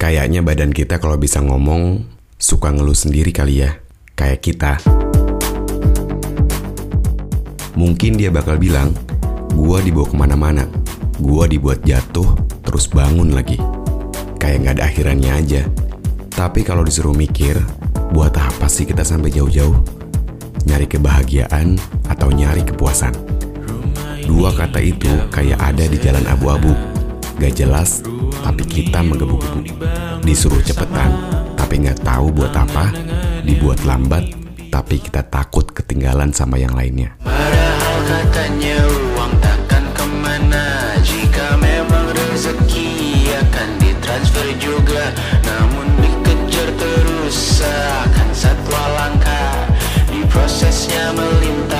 Kayaknya badan kita kalau bisa ngomong suka ngeluh sendiri kali ya, kayak kita. Mungkin dia bakal bilang, gua dibawa ke mana-mana, gua dibuat jatuh, terus bangun lagi. Kayak nggak ada akhirannya aja. Tapi kalau disuruh mikir, buat apa sih kita sampai jauh-jauh? Nyari kebahagiaan atau nyari kepuasan? Dua kata itu kayak ada di jalan abu-abu. Gak jelas, tapi kita menggebu-gebu. Disuruh cepetan, tapi nggak tahu buat apa. Dibuat lambat, tapi kita takut ketinggalan sama yang lainnya. Padahal katanya uang takkan ke mana Jika memang rezeki akan ditransfer juga Namun dikejar terus seakan satwa langka Di prosesnya melintas